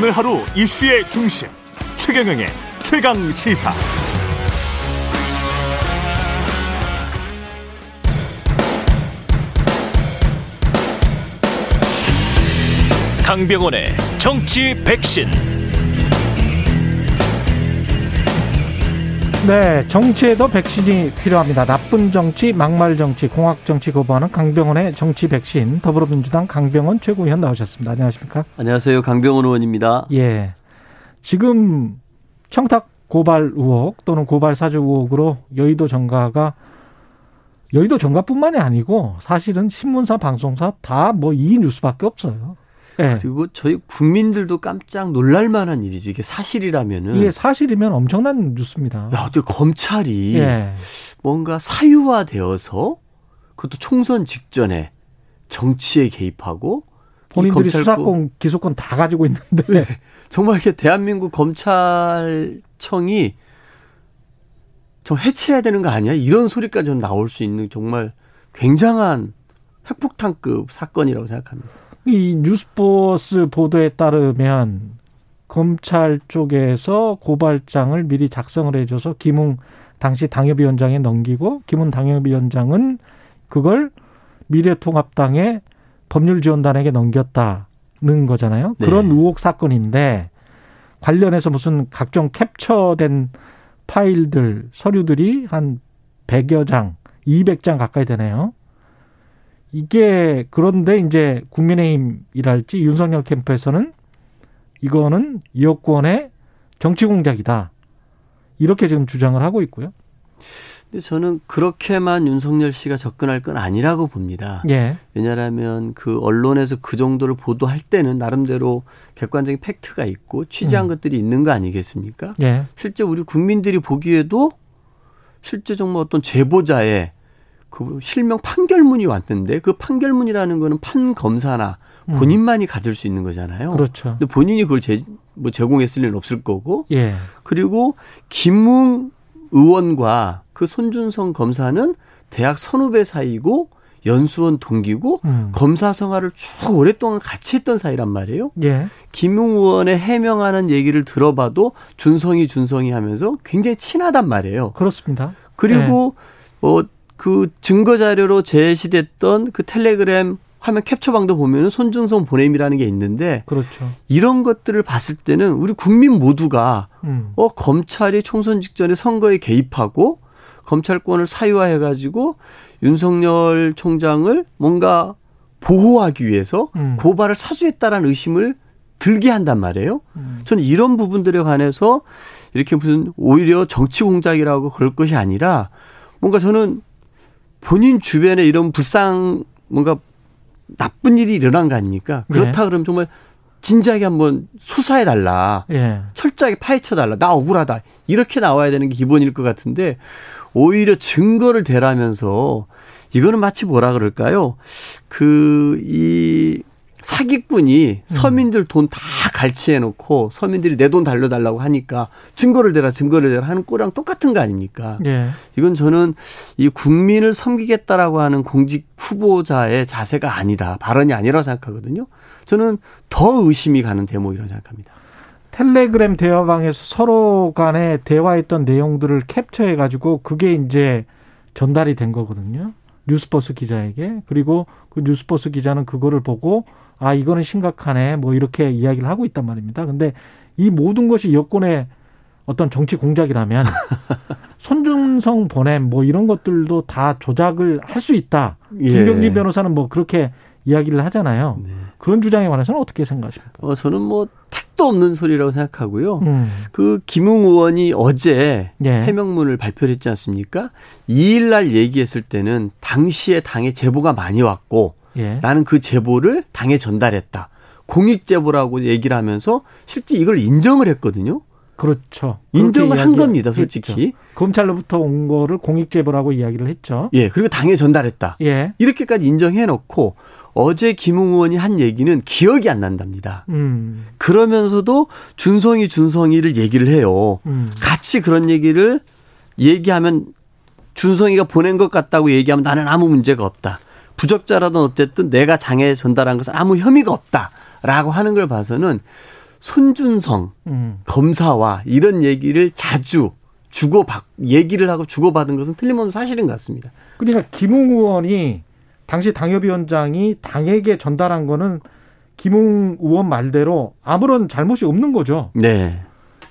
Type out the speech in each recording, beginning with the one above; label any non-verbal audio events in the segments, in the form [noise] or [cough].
오늘 하루 이슈의 중심 최경영의 최강 시사. 강병원의 정치 백신. 네, 정치에도 백신이 필요합니다. 나쁜 정치, 막말 정치, 공학 정치 거부하는 강병원의 정치 백신. 더불어민주당 강병원 최고위원 나오셨습니다. 안녕하십니까? 안녕하세요. 강병원 의원입니다. 예. 지금 청탁 고발 의혹 또는 고발 사주 의혹으로 여의도 정가가 여의도 정가뿐만이 아니고 사실은 신문사, 방송사 다 뭐 이 뉴스밖에 없어요. 네. 그리고 저희 국민들도 깜짝 놀랄 만한 일이죠. 이게 사실이라면은. 이게 사실이면 엄청난 뉴스입니다. 야, 어떻게 검찰이 네. 뭔가 사유화되어서 그것도 총선 직전에 정치에 개입하고 본인들이 수사권, 기소권 다 가지고 있는데. 네. 정말 이렇게 대한민국 검찰청이 좀 해체해야 되는 거 아니야? 이런 소리까지 나올 수 있는 정말 굉장한 핵폭탄급 사건이라고 생각합니다. 이 뉴스포스 보도에 따르면 검찰 쪽에서 고발장을 미리 작성을 해줘서 김웅 당시 당협위원장에 넘기고 김웅 당협위원장은 그걸 미래통합당의 법률지원단에게 넘겼다는 거잖아요. 네. 그런 의혹 사건인데 관련해서 무슨 각종 캡처된 파일들, 서류들이 한 100여 장, 200장 가까이 되네요. 이게 그런데 이제 국민의힘이랄지 윤석열 캠프에서는 이거는 여권의 정치 공작이다. 이렇게 지금 주장을 하고 있고요. 근데 저는 그렇게만 윤석열 씨가 접근할 건 아니라고 봅니다. 예. 왜냐하면 그 언론에서 그 정도를 보도할 때는 나름대로 객관적인 팩트가 있고 취재한 음. 것들이 있는 거 아니겠습니까? 예. 실제 우리 국민들이 보기에도 실제 정말 어떤 제보자의 그 실명 판결문이 왔는데 그 판결문이라는 거는 판 검사나 음. 본인만이 가질 수 있는 거잖아요. 그렇죠. 근데 본인이 그걸 제, 뭐 제공했을 리는 없을 거고. 예. 그리고 김웅 의원과 그 손준성 검사는 대학 선후배 사이고 연수원 동기고 음. 검사 생활을 쭉 오랫동안 같이 했던 사이란 말이에요. 예. 김웅 의원의 해명하는 얘기를 들어봐도 준성이 준성이 하면서 굉장히 친하단 말이에요. 그렇습니다. 그리고 예. 어, 그 증거 자료로 제시됐던 그 텔레그램 화면 캡처방도 보면은 손준성 보냄이라는 게 있는데 그렇죠. 이런 것들을 봤을 때는 우리 국민 모두가 음. 어 검찰이 총선 직전에 선거에 개입하고 검찰권을 사유화해 가지고 윤석열 총장을 뭔가 보호하기 위해서 음. 고발을 사주했다라는 의심을 들게 한단 말이에요. 음. 저는 이런 부분들에 관해서 이렇게 무슨 오히려 정치 공작이라고 그럴 것이 아니라 뭔가 저는 본인 주변에 이런 불상 뭔가 나쁜 일이 일어난 거 아닙니까? 그렇다 네. 그러면 정말 진지하게 한번 수사해 달라. 예. 철저하게 파헤쳐 달라. 나 억울하다. 이렇게 나와야 되는 게 기본일 것 같은데 오히려 증거를 대라면서 이거는 마치 뭐라 그럴까요? 그 이 사기꾼이 음. 서민들 돈 다 갈취해 놓고 서민들이 내 돈 달려달라고 하니까 증거를 대라 증거를 대라 하는 꼴랑 똑같은 거 아닙니까? 예. 이건 저는 이 국민을 섬기겠다라고 하는 공직 후보자의 자세가 아니다. 발언이 아니라고 생각하거든요. 저는 더 의심이 가는 대목이라고 생각합니다. 텔레그램 대화방에서 서로 간에 대화했던 내용들을 캡처해 가지고 그게 이제 전달이 된 거거든요. 뉴스버스 기자에게. 그리고 그 뉴스버스 기자는 그거를 보고 아 이거는 심각하네 뭐 이렇게 이야기를 하고 있단 말입니다. 근데 이 모든 것이 여권의 어떤 정치 공작이라면 [laughs] 손준성 보냄 뭐 이런 것들도 다 조작을 할 수 있다. 예. 김경진 변호사는 뭐 그렇게 이야기를 하잖아요. 네. 그런 주장에 관해서는 어떻게 생각하십니까? 어, 저는 뭐 택도 없는 소리라고 생각하고요. 음. 그 김웅 의원이 어제 예. 해명문을 발표를 했지 않습니까? 2일 날 얘기했을 때는 당시에 당에 제보가 많이 왔고 예. 나는 그 제보를 당에 전달했다. 공익 제보라고 얘기를 하면서 실제 이걸 인정을 했거든요. 그렇죠. 인정을 한 겁니다, 솔직히. 했죠. 검찰로부터 온 거를 공익 제보라고 이야기를 했죠. 예, 그리고 당에 전달했다. 예. 이렇게까지 인정해 놓고 어제 김웅 의원이 한 얘기는 기억이 안 난답니다. 음. 그러면서도 준성이 준성이를 얘기를 해요. 음. 같이 그런 얘기를 얘기하면 준성이가 보낸 것 같다고 얘기하면 나는 아무 문제가 없다. 부적자라든 어쨌든 내가 장에 전달한 것은 아무 혐의가 없다라고 하는 걸 봐서는 손준성 음. 검사와 이런 얘기를 자주 주고 받 얘기를 하고 주고 받은 것은 틀림없는 사실인 것 같습니다. 그러니까 김웅 의원이 당시 당협위원장이 당에게 전달한 거는 김웅 의원 말대로 아무런 잘못이 없는 거죠. 네.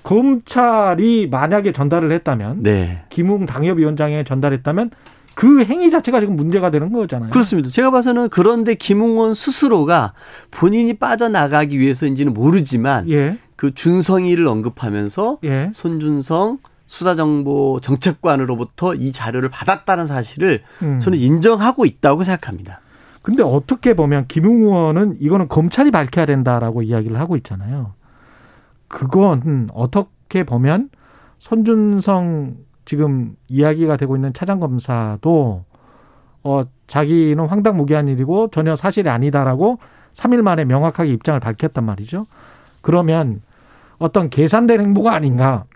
검찰이 만약에 전달을 했다면 네. 김웅 당협위원장에 전달했다면 그 행위 자체가 지금 문제가 되는 거잖아요. 그렇습니다. 제가 봐서는 그런데 김웅원 스스로가 본인이 빠져나가기 위해서인지는 모르지만 예. 그 준성이를 언급하면서 예. 손준성 수사정보 정책관으로부터 이 자료를 받았다는 사실을 음. 저는 인정하고 있다고 생각합니다. 근데 어떻게 보면 김웅 의원은 이거는 검찰이 밝혀야 된다라고 이야기를 하고 있잖아요. 그건 어떻게 보면 손준성 지금 이야기가 되고 있는 차장 검사도 어 자기는 황당무계한 일이고 전혀 사실이 아니다라고 3일 만에 명확하게 입장을 밝혔단 말이죠. 그러면 어떤 계산된 행보가 아닌가.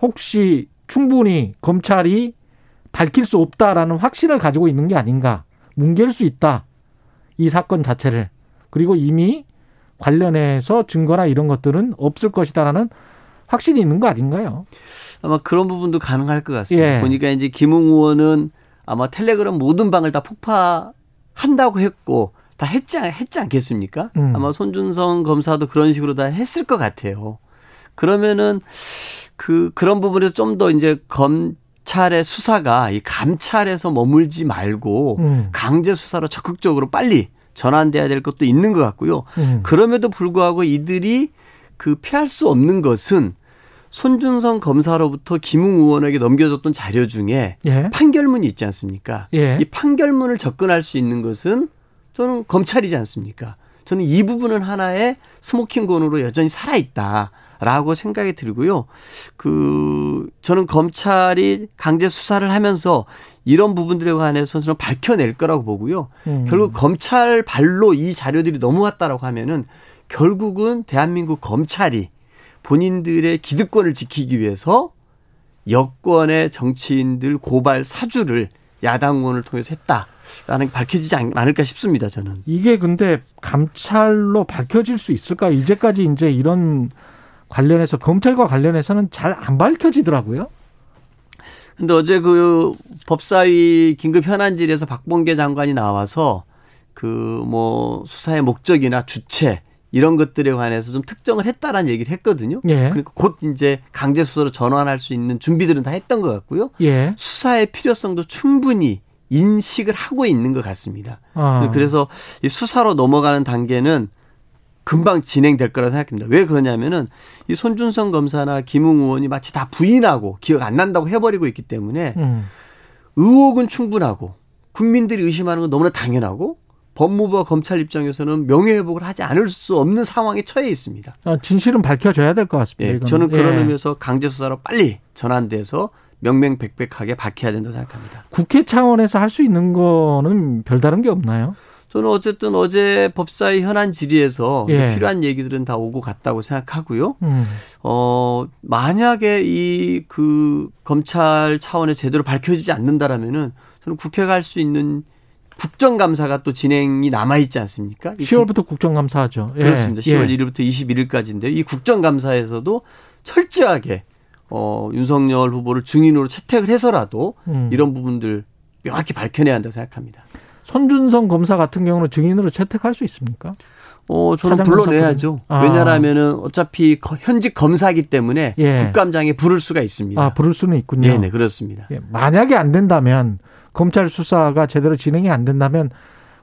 혹시 충분히 검찰이 밝힐 수 없다라는 확신을 가지고 있는 게 아닌가. 뭉갤 수 있다. 이 사건 자체를. 그리고 이미 관련해서 증거나 이런 것들은 없을 것이다라는 확신이 있는 거 아닌가요? 아마 그런 부분도 가능할 것 같습니다. 예. 보니까 이제 김웅 의원은 아마 텔레그램 모든 방을 다 폭파한다고 했고 다 했지, 했지 않겠습니까? 음. 아마 손준성 검사도 그런 식으로 다 했을 것 같아요. 그러면은 그, 그런 부분에서 좀 더 이제 검찰의 수사가 이 감찰에서 머물지 말고 음. 강제 수사로 적극적으로 빨리 전환돼야 될 것도 있는 것 같고요. 음. 그럼에도 불구하고 이들이 그 피할 수 없는 것은 손준성 검사로부터 김웅 의원에게 넘겨줬던 자료 중에 예. 판결문이 있지 않습니까? 예. 이 판결문을 접근할 수 있는 것은 저는 검찰이지 않습니까? 저는 이 부분은 하나의 스모킹건으로 여전히 살아있다라고 생각이 들고요. 그, 저는 검찰이 강제 수사를 하면서 이런 부분들에 관해서 저는 밝혀낼 거라고 보고요. 음. 결국 검찰 발로 이 자료들이 넘어왔다라고 하면은 결국은 대한민국 검찰이 본인들의 기득권을 지키기 위해서 여권의 정치인들 고발 사주를 야당원을 통해서 했다라는 게 밝혀지지 않을까 싶습니다. 저는 이게 근데 감찰로 밝혀질 수 있을까? 이제까지 이제 이런 관련해서 검찰과 관련해서는 잘 안 밝혀지더라고요. 근데 어제 그 법사위 긴급 현안질에서 박봉계 장관이 나와서 그 뭐 수사의 목적이나 주체 이런 것들에 관해서 좀 특정을 했다라는 얘기를 했거든요. 예. 그러니까 곧 이제 강제 수사로 전환할 수 있는 준비들은 다 했던 것 같고요. 예. 수사의 필요성도 충분히 인식을 하고 있는 것 같습니다. 아. 그래서 이 수사로 넘어가는 단계는 금방 진행될 거라 고 생각합니다. 왜 그러냐면은 이 손준성 검사나 김웅 의원이 마치 다 부인하고 기억 안 난다고 해버리고 있기 때문에 음. 의혹은 충분하고 국민들이 의심하는 건 너무나 당연하고 법무부와 검찰 입장에서는 명예회복을 하지 않을 수 없는 상황에 처해 있습니다. 아, 진실은 밝혀져야 될 것 같습니다. 예, 저는 그런 예. 의미에서 강제 수사로 빨리 전환돼서 명명백백하게 밝혀야 된다고 생각합니다. 국회 차원에서 할 수 있는 거는 별다른 게 없나요? 저는 어쨌든 어제 법사위 현안 질의에서 예. 필요한 얘기들은 다 오고 갔다고 생각하고요. 음. 어, 만약에 이 그 검찰 차원의 제대로 밝혀지지 않는다라면은 저는 국회가 할 수 있는 국정감사가 또 진행이 남아있지 않습니까? 10월부터 국정감사 하죠. 예. 그렇습니다. 10월 예. 1일부터 21일까지인데 이 국정감사에서도 철저하게 어, 윤석열 후보를 증인으로 채택을 해서라도 음. 이런 부분들 명확히 밝혀내야 한다고 생각합니다. 손준성 검사 같은 경우는 증인으로 채택할 수 있습니까? 어, 저는 불러내야죠. 아. 왜냐하면은 어차피 현직 검사기 때문에 예. 국감장에 부를 수가 있습니다. 아, 부를 수는 있군요. 네, 네, 그렇습니다. 예. 만약에 안 된다면 검찰 수사가 제대로 진행이 안 된다면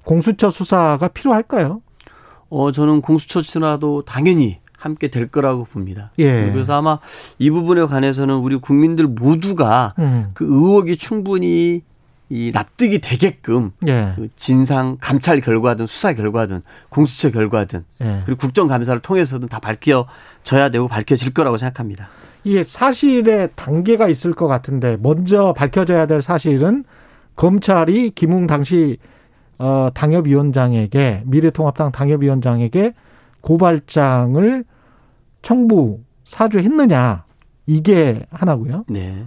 공수처 수사가 필요할까요? 어, 저는 공수처 수사도 당연히 함께 될 거라고 봅니다. 예. 그래서 아마 이 부분에 관해서는 우리 국민들 모두가 음. 그 의혹이 충분히 이 납득이 되게끔 예. 그 진상 감찰 결과든 수사 결과든 공수처 결과든 예. 그리고 국정감사를 통해서든 다 밝혀져야 되고 밝혀질 거라고 생각합니다. 이게 사실의 단계가 있을 것 같은데 먼저 밝혀져야 될 사실은 검찰이 김웅 당시 어, 당협위원장에게 미래통합당 당협위원장에게 고발장을 청부 사주했느냐 이게 하나고요. 네.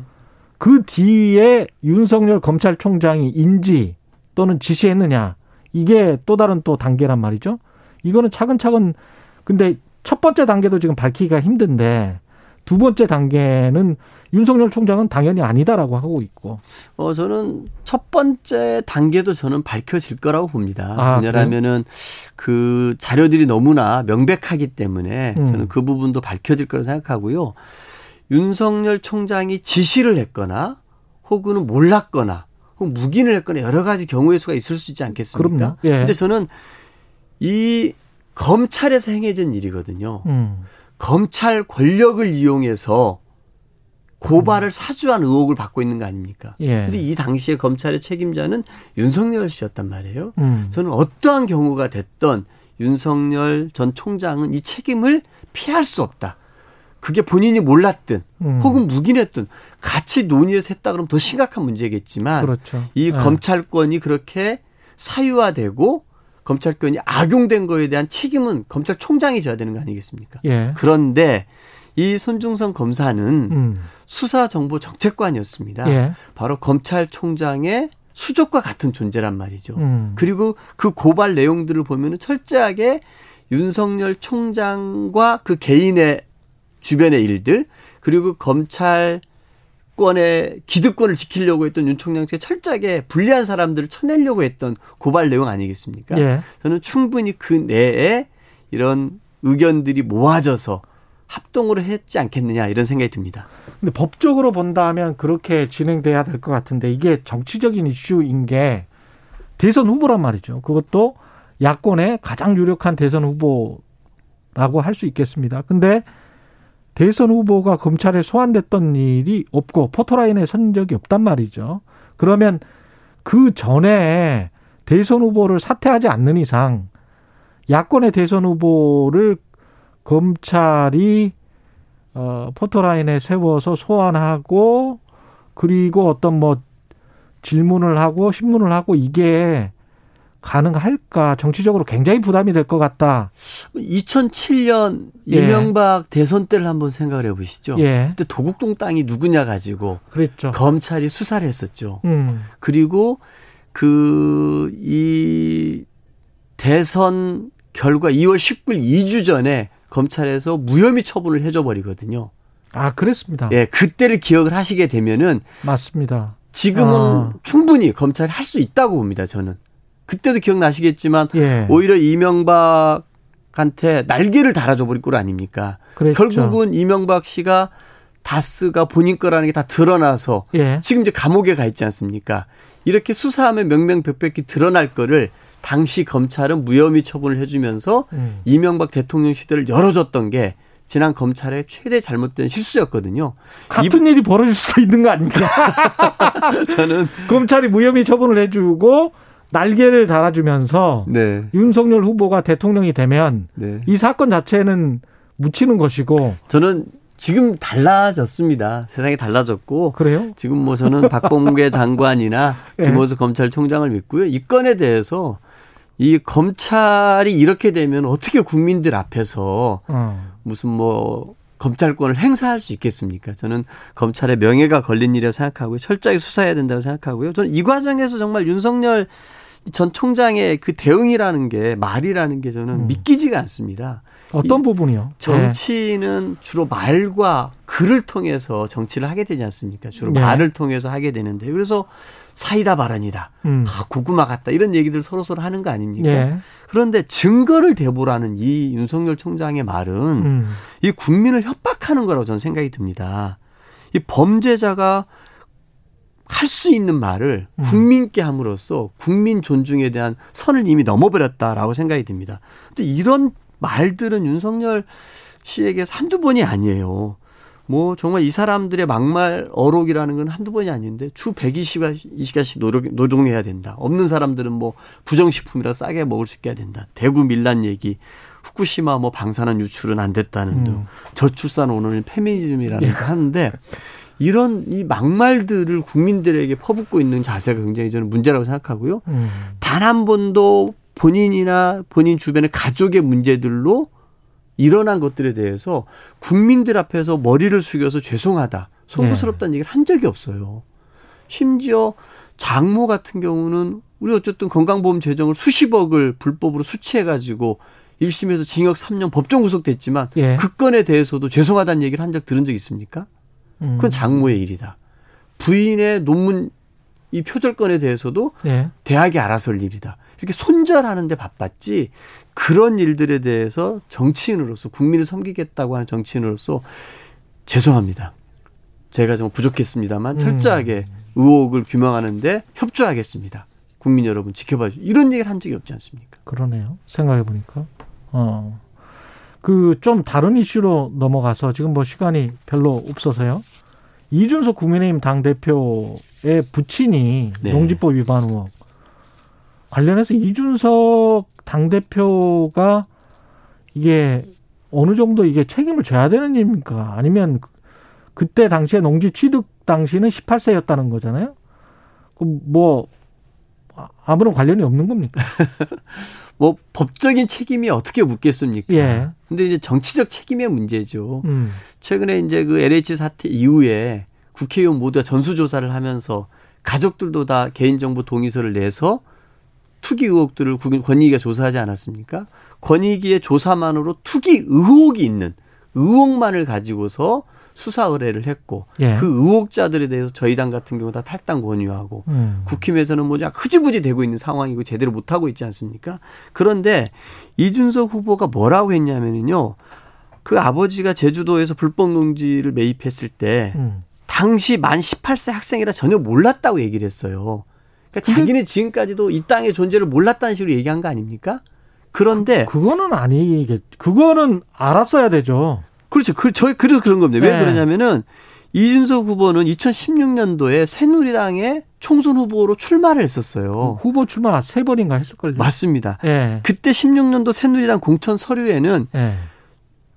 그 뒤에 윤석열 검찰총장이 인지 또는 지시했느냐 이게 또 다른 또 단계란 말이죠. 이거는 차근차근 근데 첫 번째 단계도 지금 밝히기가 힘든데 두 번째 단계는 윤석열 총장은 당연히 아니다라고 하고 있고. 어 저는 첫 번째 단계도 저는 밝혀질 거라고 봅니다. 아, 왜냐하면은 그 자료들이 너무나 명백하기 때문에 음. 저는 그 부분도 밝혀질 거라고 생각하고요. 윤석열 총장이 지시를 했거나 혹은 몰랐거나 혹은 묵인을 했거나 여러 가지 경우의 수가 있을 수 있지 않겠습니까? 그럼요. 예. 근데 저는 이 검찰에서 행해진 일이거든요. 음. 검찰 권력을 이용해서 고발을 음. 사주한 의혹을 받고 있는 거 아닙니까? 예. 근데 이 당시에 검찰의 책임자는 윤석열 씨였단 말이에요. 음. 저는 어떠한 경우가 됐던 윤석열 전 총장은 이 책임을 피할 수 없다. 그게 본인이 몰랐든 음. 혹은 묵인했든 같이 논의해서 했다 그러면 더 심각한 문제겠지만 그렇죠. 이 예. 검찰권이 그렇게 사유화되고 검찰권이 악용된 거에 대한 책임은 검찰총장이 져야 되는 거 아니겠습니까? 예. 그런데 이 손중성 검사는 음. 수사정보정책관이었습니다. 예. 바로 검찰총장의 수족과 같은 존재란 말이죠. 음. 그리고 그 고발 내용들을 보면 은 철저하게 윤석열 총장과 그 개인의 주변의 일들 그리고 검찰 권의 기득권을 지키려고 했던 윤 총장 측에 철저하게 불리한 사람들을 쳐내려고 했던 고발 내용 아니겠습니까? 예. 저는 충분히 그 내에 이런 의견들이 모아져서 합동으로 했지 않겠느냐 이런 생각이 듭니다. 근데 법적으로 본다면 그렇게 진행돼야 될 것 같은데 이게 정치적인 이슈인 게 대선 후보란 말이죠. 그것도 야권의 가장 유력한 대선 후보라고 할 수 있겠습니다. 근데 대선 후보가 검찰에 소환됐던 일이 없고 포토라인에 선 적이 없단 말이죠. 그러면 그 전에 대선 후보를 사퇴하지 않는 이상 야권의 대선 후보를 검찰이 어 포토라인에 세워서 소환하고 그리고 어떤 뭐 질문을 하고 신문을 하고 이게 가능할까? 정치적으로 굉장히 부담이 될 것 같다. 2007년 예. 이명박 대선 때를 한번 생각을 해보시죠. 예. 그때 도곡동 땅이 누구냐 가지고 그랬죠. 검찰이 수사를 했었죠. 음. 그리고 그 이 대선 결과 2월 19일 2주 전에 검찰에서 무혐의 처분을 해줘 버리거든요. 아, 그랬습니다. 예, 그때를 기억을 하시게 되면은 맞습니다. 지금은 아. 충분히 검찰이 할 수 있다고 봅니다. 저는. 그때도 기억나시겠지만 예. 오히려 이명박한테 날개를 달아줘 버릴 꼴 아닙니까? 그랬죠. 결국은 이명박 씨가 다스가 본인 거라는 게 다 드러나서 예. 지금 이제 감옥에 가 있지 않습니까? 이렇게 수사하면 명명백백히 드러날 거를 당시 검찰은 무혐의 처분을 해주면서 음. 이명박 대통령 시대를 열어줬던 게 지난 검찰의 최대 잘못된 실수였거든요. 같은 이... 일이 벌어질 수도 있는 거 아닙니까? [laughs] 저는 검찰이 무혐의 처분을 해주고 날개를 달아주면서 네. 윤석열 후보가 대통령이 되면 네. 이 사건 자체는 묻히는 것이고 저는 지금 달라졌습니다. 세상이 달라졌고 그래요? 지금 뭐 저는 박범계 [laughs] 장관이나 네. 김호수 검찰총장을 믿고요. 이 건에 대해서 이 검찰이 이렇게 되면 어떻게 국민들 앞에서 어. 무슨 뭐 검찰권을 행사할 수 있겠습니까? 저는 검찰의 명예가 걸린 일이라고 생각하고요. 철저하게 수사해야 된다고 생각하고요. 저는 이 과정에서 정말 윤석열 전 총장의 그 대응이라는 게 말이라는 게 저는 음. 믿기지가 않습니다. 어떤 부분이요? 정치는 네. 주로 말과 글을 통해서 정치를 하게 되지 않습니까? 주로 네. 말을 통해서 하게 되는데 그래서 사이다 발언이다. 음. 아, 고구마 같다. 이런 얘기들 서로 서로 하는 거 아닙니까? 네. 그런데 증거를 대보라는 이 윤석열 총장의 말은 음. 이 국민을 협박하는 거라고 저는 생각이 듭니다. 이 범죄자가 할 수 있는 말을 음. 국민께 함으로써 국민 존중에 대한 선을 이미 넘어버렸다라고 생각이 듭니다. 근데 이런 말들은 윤석열 씨에게 한두 번이 아니에요. 뭐 정말 이 사람들의 막말 어록이라는 건 한두 번이 아닌데 주 120시간씩 노력, 노동해야 된다. 없는 사람들은 뭐 부정식품이라 싸게 먹을 수 있게 해야 된다. 대구 밀란 얘기, 후쿠시마 뭐 방사능 유출은 안 됐다는 등 음. 저출산 오늘은 페미니즘이라는 예. 거 하는데 이런 이 막말들을 국민들에게 퍼붓고 있는 자세가 굉장히 저는 문제라고 생각하고요. 음. 단한 번도 본인이나 본인 주변의 가족의 문제들로 일어난 것들에 대해서 국민들 앞에서 머리를 숙여서 죄송하다, 송구스럽다는 네. 얘기를 한 적이 없어요. 심지어 장모 같은 경우는 우리 어쨌든 건강보험 재정을 수십억을 불법으로 수취해가지고 1심에서 징역 3년 법정 구속됐지만 예. 그 건에 대해서도 죄송하다는 얘기를 한 적 들은 적 있습니까? 음. 그건 장모의 일이다. 부인의 논문 이 표절건에 대해서도 예. 대학이 알아서 할 일이다. 이렇게 손절하는데 바빴지 그런 일들에 대해서 정치인으로서 국민을 섬기겠다고 하는 정치인으로서 죄송합니다. 제가 좀 부족했습니다만 음. 철저하게 의혹을 규명하는데 협조하겠습니다. 국민 여러분 지켜봐 주시오. 이런 얘기를 한 적이 없지 않습니까? 그러네요. 생각해 보니까. 어. 그 좀 다른 이슈로 넘어가서 지금 뭐 시간이 별로 없어서요. 이준석 국민의힘 당 대표의 부친이 네. 농지법 위반 의혹 관련해서 이준석 당 대표가 이게 어느 정도 이게 책임을 져야 되는 일입니까? 아니면 그- 그때 당시에 농지 취득 당시는 18세였다는 거잖아요. 그뭐 아무런 관련이 없는 겁니까? [laughs] 뭐 법적인 책임이 어떻게 묻겠습니까? 예. 근데 이제 정치적 책임의 문제죠. 음. 최근에 이제 그 LH 사태 이후에 국회의원 모두가 전수조사를 하면서 가족들도 다 개인정보 동의서를 내서 투기 의혹들을 국- 권익위가 조사하지 않았습니까? 권익위의 조사만으로 투기 의혹이 있는 의혹만을 가지고서 수사 의뢰를 했고 예. 그 의혹자들에 대해서 저희 당 같은 경우 다 탈당 권유하고 음. 국힘에서는 뭐냐 흐지부지 되고 있는 상황이고 제대로 못 하고 있지 않습니까? 그런데 이준석 후보가 뭐라고 했냐면요. 그 아버지가 제주도에서 불법 농지를 매입했을 때 음. 당시 만 18세 학생이라 전혀 몰랐다고 얘기를 했어요. 그러니까 자기는 지금까지도 이 땅의 존재를 몰랐다는 식으로 얘기한 거 아닙니까? 그런데 그 거는 아니겠. 그거는 알았어야 되죠. 그렇죠. 그, 저, 그래서 그런 겁니다. 왜 네. 그러냐면은 이준석 후보는 2016년도에 새누리당의 총선 후보로 출마를 했었어요. 후보 출마 세 번인가 했을걸요. 맞습니다. 예. 그때 16년도 새누리당 공천 서류에는 예.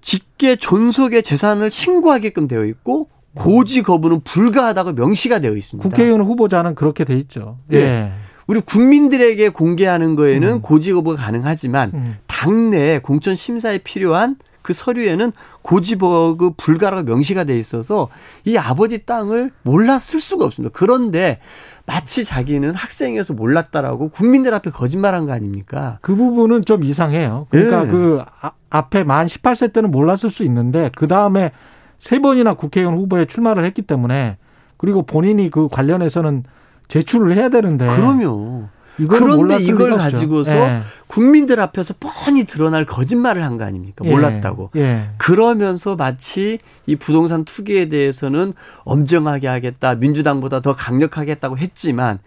직계 존속의 재산을 신고하게끔 되어 있고 고지 거부는 불가하다고 명시가 되어 있습니다. 국회의원 후보자는 그렇게 돼 있죠. 예. 예. 우리 국민들에게 공개하는 거에는 음. 고지 거부가 가능하지만 음. 당내 공천 심사에 필요한 그 서류에는 고지버그 불가라고 명시가 돼 있어서 이 아버지 땅을 몰랐을 수가 없습니다. 그런데 마치 자기는 학생이어서 몰랐다라고 국민들 앞에 거짓말한 거 아닙니까? 그 부분은 좀 이상해요. 그러니까 예. 그 아- 앞에 만 18세 때는 몰랐을 수 있는데 그 다음에 세 번이나 국회의원 후보에 출마를 했기 때문에 그리고 본인이 그 관련해서는 제출을 해야 되는데 그럼요. 그런데 이걸. 가지고서 예. 국민들 앞에서 뻔히 드러날 거짓말을 한 거 아닙니까? 예. 몰랐다고. 예. 그러면서 마치 이 부동산 투기에 대해서는 엄정하게 하겠다, 민주당보다 더 강력하게 했다고 했지만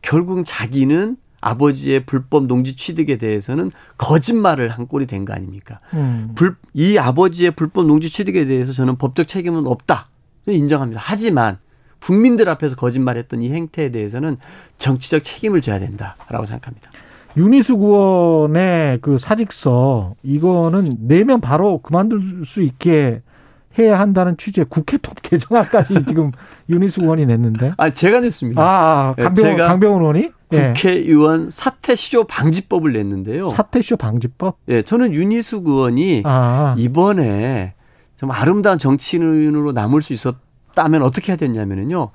결국 자기는 아버지의 불법 농지 취득에 대해서는 거짓말을 한 꼴이 된 거 아닙니까? 음. 불, 이 아버지의 불법 농지 취득에 대해서 저는 법적 책임은 없다. 인정합니다. 하지만 국민들 앞에서 거짓말했던 이 행태에 대해서는 정치적 책임을 져야 된다라고 생각합니다. 윤희숙 의원의 그 사직서 이거는 내면 바로 그만둘 수 있게 해야 한다는 취지의 국회법 개정안까지 [laughs] 지금 윤희숙 의원이 냈는데. 아, 제가 냈습니다. 아, 아 예, 강병, 제가 강병원 의원이 예. 국회의원 사퇴쇼 방지법을 냈는데요. 사퇴쇼 방지법. 예, 저는 윤희숙 의원이 아, 이번에 좀 아름다운 정치인으로 남을 수 있었 다면 어떻게 해야 됐냐면요.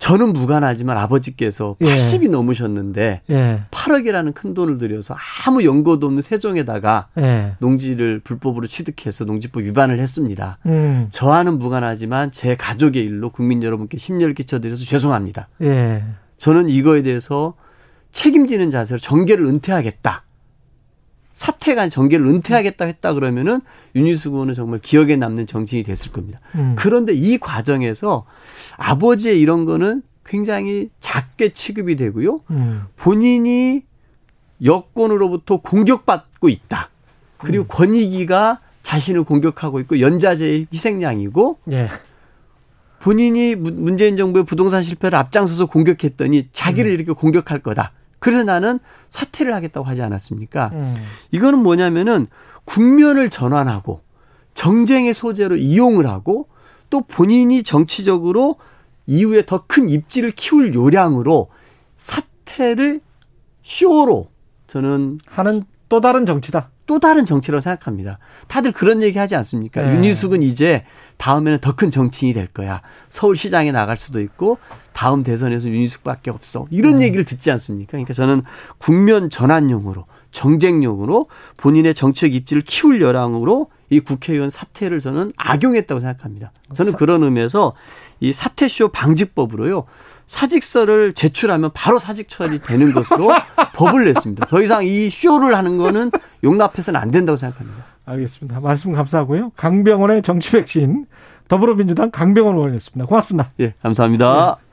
저는 무관하지만 아버지께서 예. 80이 넘으셨는데 예, 8억이라는 큰 돈을 들여서 아무 연고도 없는 세종에다가 예, 농지를 불법으로 취득해서 농지법 위반을 했습니다. 음, 저와는 무관하지만 제 가족의 일로 국민 여러분께 심려를 끼쳐드려서 죄송합니다. 예, 저는 이거에 대해서 책임지는 자세로 정계를 은퇴하겠다. 아닌 정계를 은퇴하겠다 했다 그러면은 윤희숙 의원은 정말 기억에 남는 정치인이 됐을 겁니다. 음, 그런데 이 과정에서 아버지의 이런 거는 굉장히 작게 취급이 되고요. 음, 본인이 여권으로부터 공격받고 있다. 그리고 권익위가 자신을 공격하고 있고 연자제의 희생양이고 예, 본인이 문- 문재인 정부의 부동산 실패를 앞장서서 공격했더니 자기를 이렇게 공격할 거다. 그래서 나는 사퇴를 하겠다고 하지 않았습니까? 음, 이거는 뭐냐면은 국면을 전환하고 정쟁의 소재로 이용을 하고 또 본인이 정치적으로 이후에 더 큰 입지를 키울 요량으로 사태를 쇼로 저는 하는 또 다른 정치다. 또 다른 정치라고 생각합니다. 다들 그런 얘기 하지 않습니까? 네. 윤희숙은 이제 다음에는 더 큰 정치인이 될 거야. 서울시장에 나갈 수도 있고 다음 대선에서 윤희숙밖에 없어. 이런 네. 얘기를 듣지 않습니까? 그러니까 저는 국면 전환용으로 정쟁용으로 본인의 정책 입지를 키울 여랑으로 이 국회의원 사퇴를 저는 악용했다고 생각합니다. 저는 그런 의미에서 이 사퇴쇼 방지법으로요. 사직서를 제출하면 바로 사직 처리되는 것으로 [laughs] 법을 냈습니다. 더 이상 이 쇼를 하는 거는 용납해서는 안 된다고 생각합니다. 알겠습니다. 말씀 감사하고요. 강병원의 정치 백신 더불어민주당 강병원 의원이었습니다. 고맙습니다. 예, 감사합니다. 네.